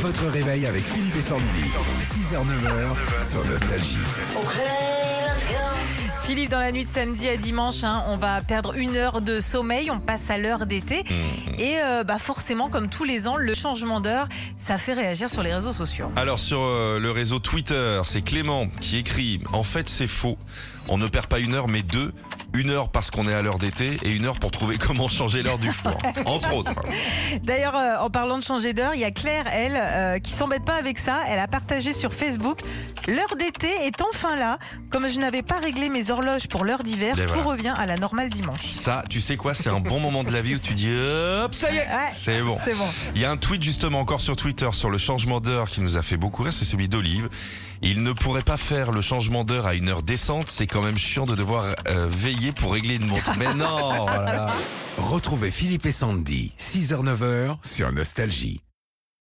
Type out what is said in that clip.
Votre réveil avec Philippe et Sandy. 6h-9h sur Nostalgie. Philippe, dans la nuit de samedi à dimanche, hein, on va perdre une heure de sommeil, on passe à l'heure d'été. Et euh, bah forcément, comme tous les ans, le changement d'heure, ça fait réagir sur les réseaux sociaux. Alors sur euh, le réseau Twitter, c'est Clément qui écrit En fait c'est faux. On ne perd pas une heure mais deux. Une heure parce qu'on est à l'heure d'été et une heure pour trouver comment changer l'heure du four. Entre autres. D'ailleurs, euh, en parlant de changer d'heure, il y a Claire, elle, euh, qui s'embête pas avec ça. Elle a partagé sur Facebook L'heure d'été est enfin là. Comme je n'avais pas réglé mes horloges pour l'heure d'hiver, tout voilà. revient à la normale dimanche. Ça, tu sais quoi, c'est un bon moment de la vie où tu dis hop, ça y est, Ouais, c'est bon. C'est bon. Il y a un tweet justement encore sur Twitter sur le changement d'heure qui nous a fait beaucoup rire, c'est celui d'Olive. Il ne pourrait pas faire le changement d'heure à une heure décente, c'est quand même chiant de devoir euh, veiller pour régler une montre. Mais non. Retrouvez Philippe et Sandy. 6h-9h sur Nostalgie.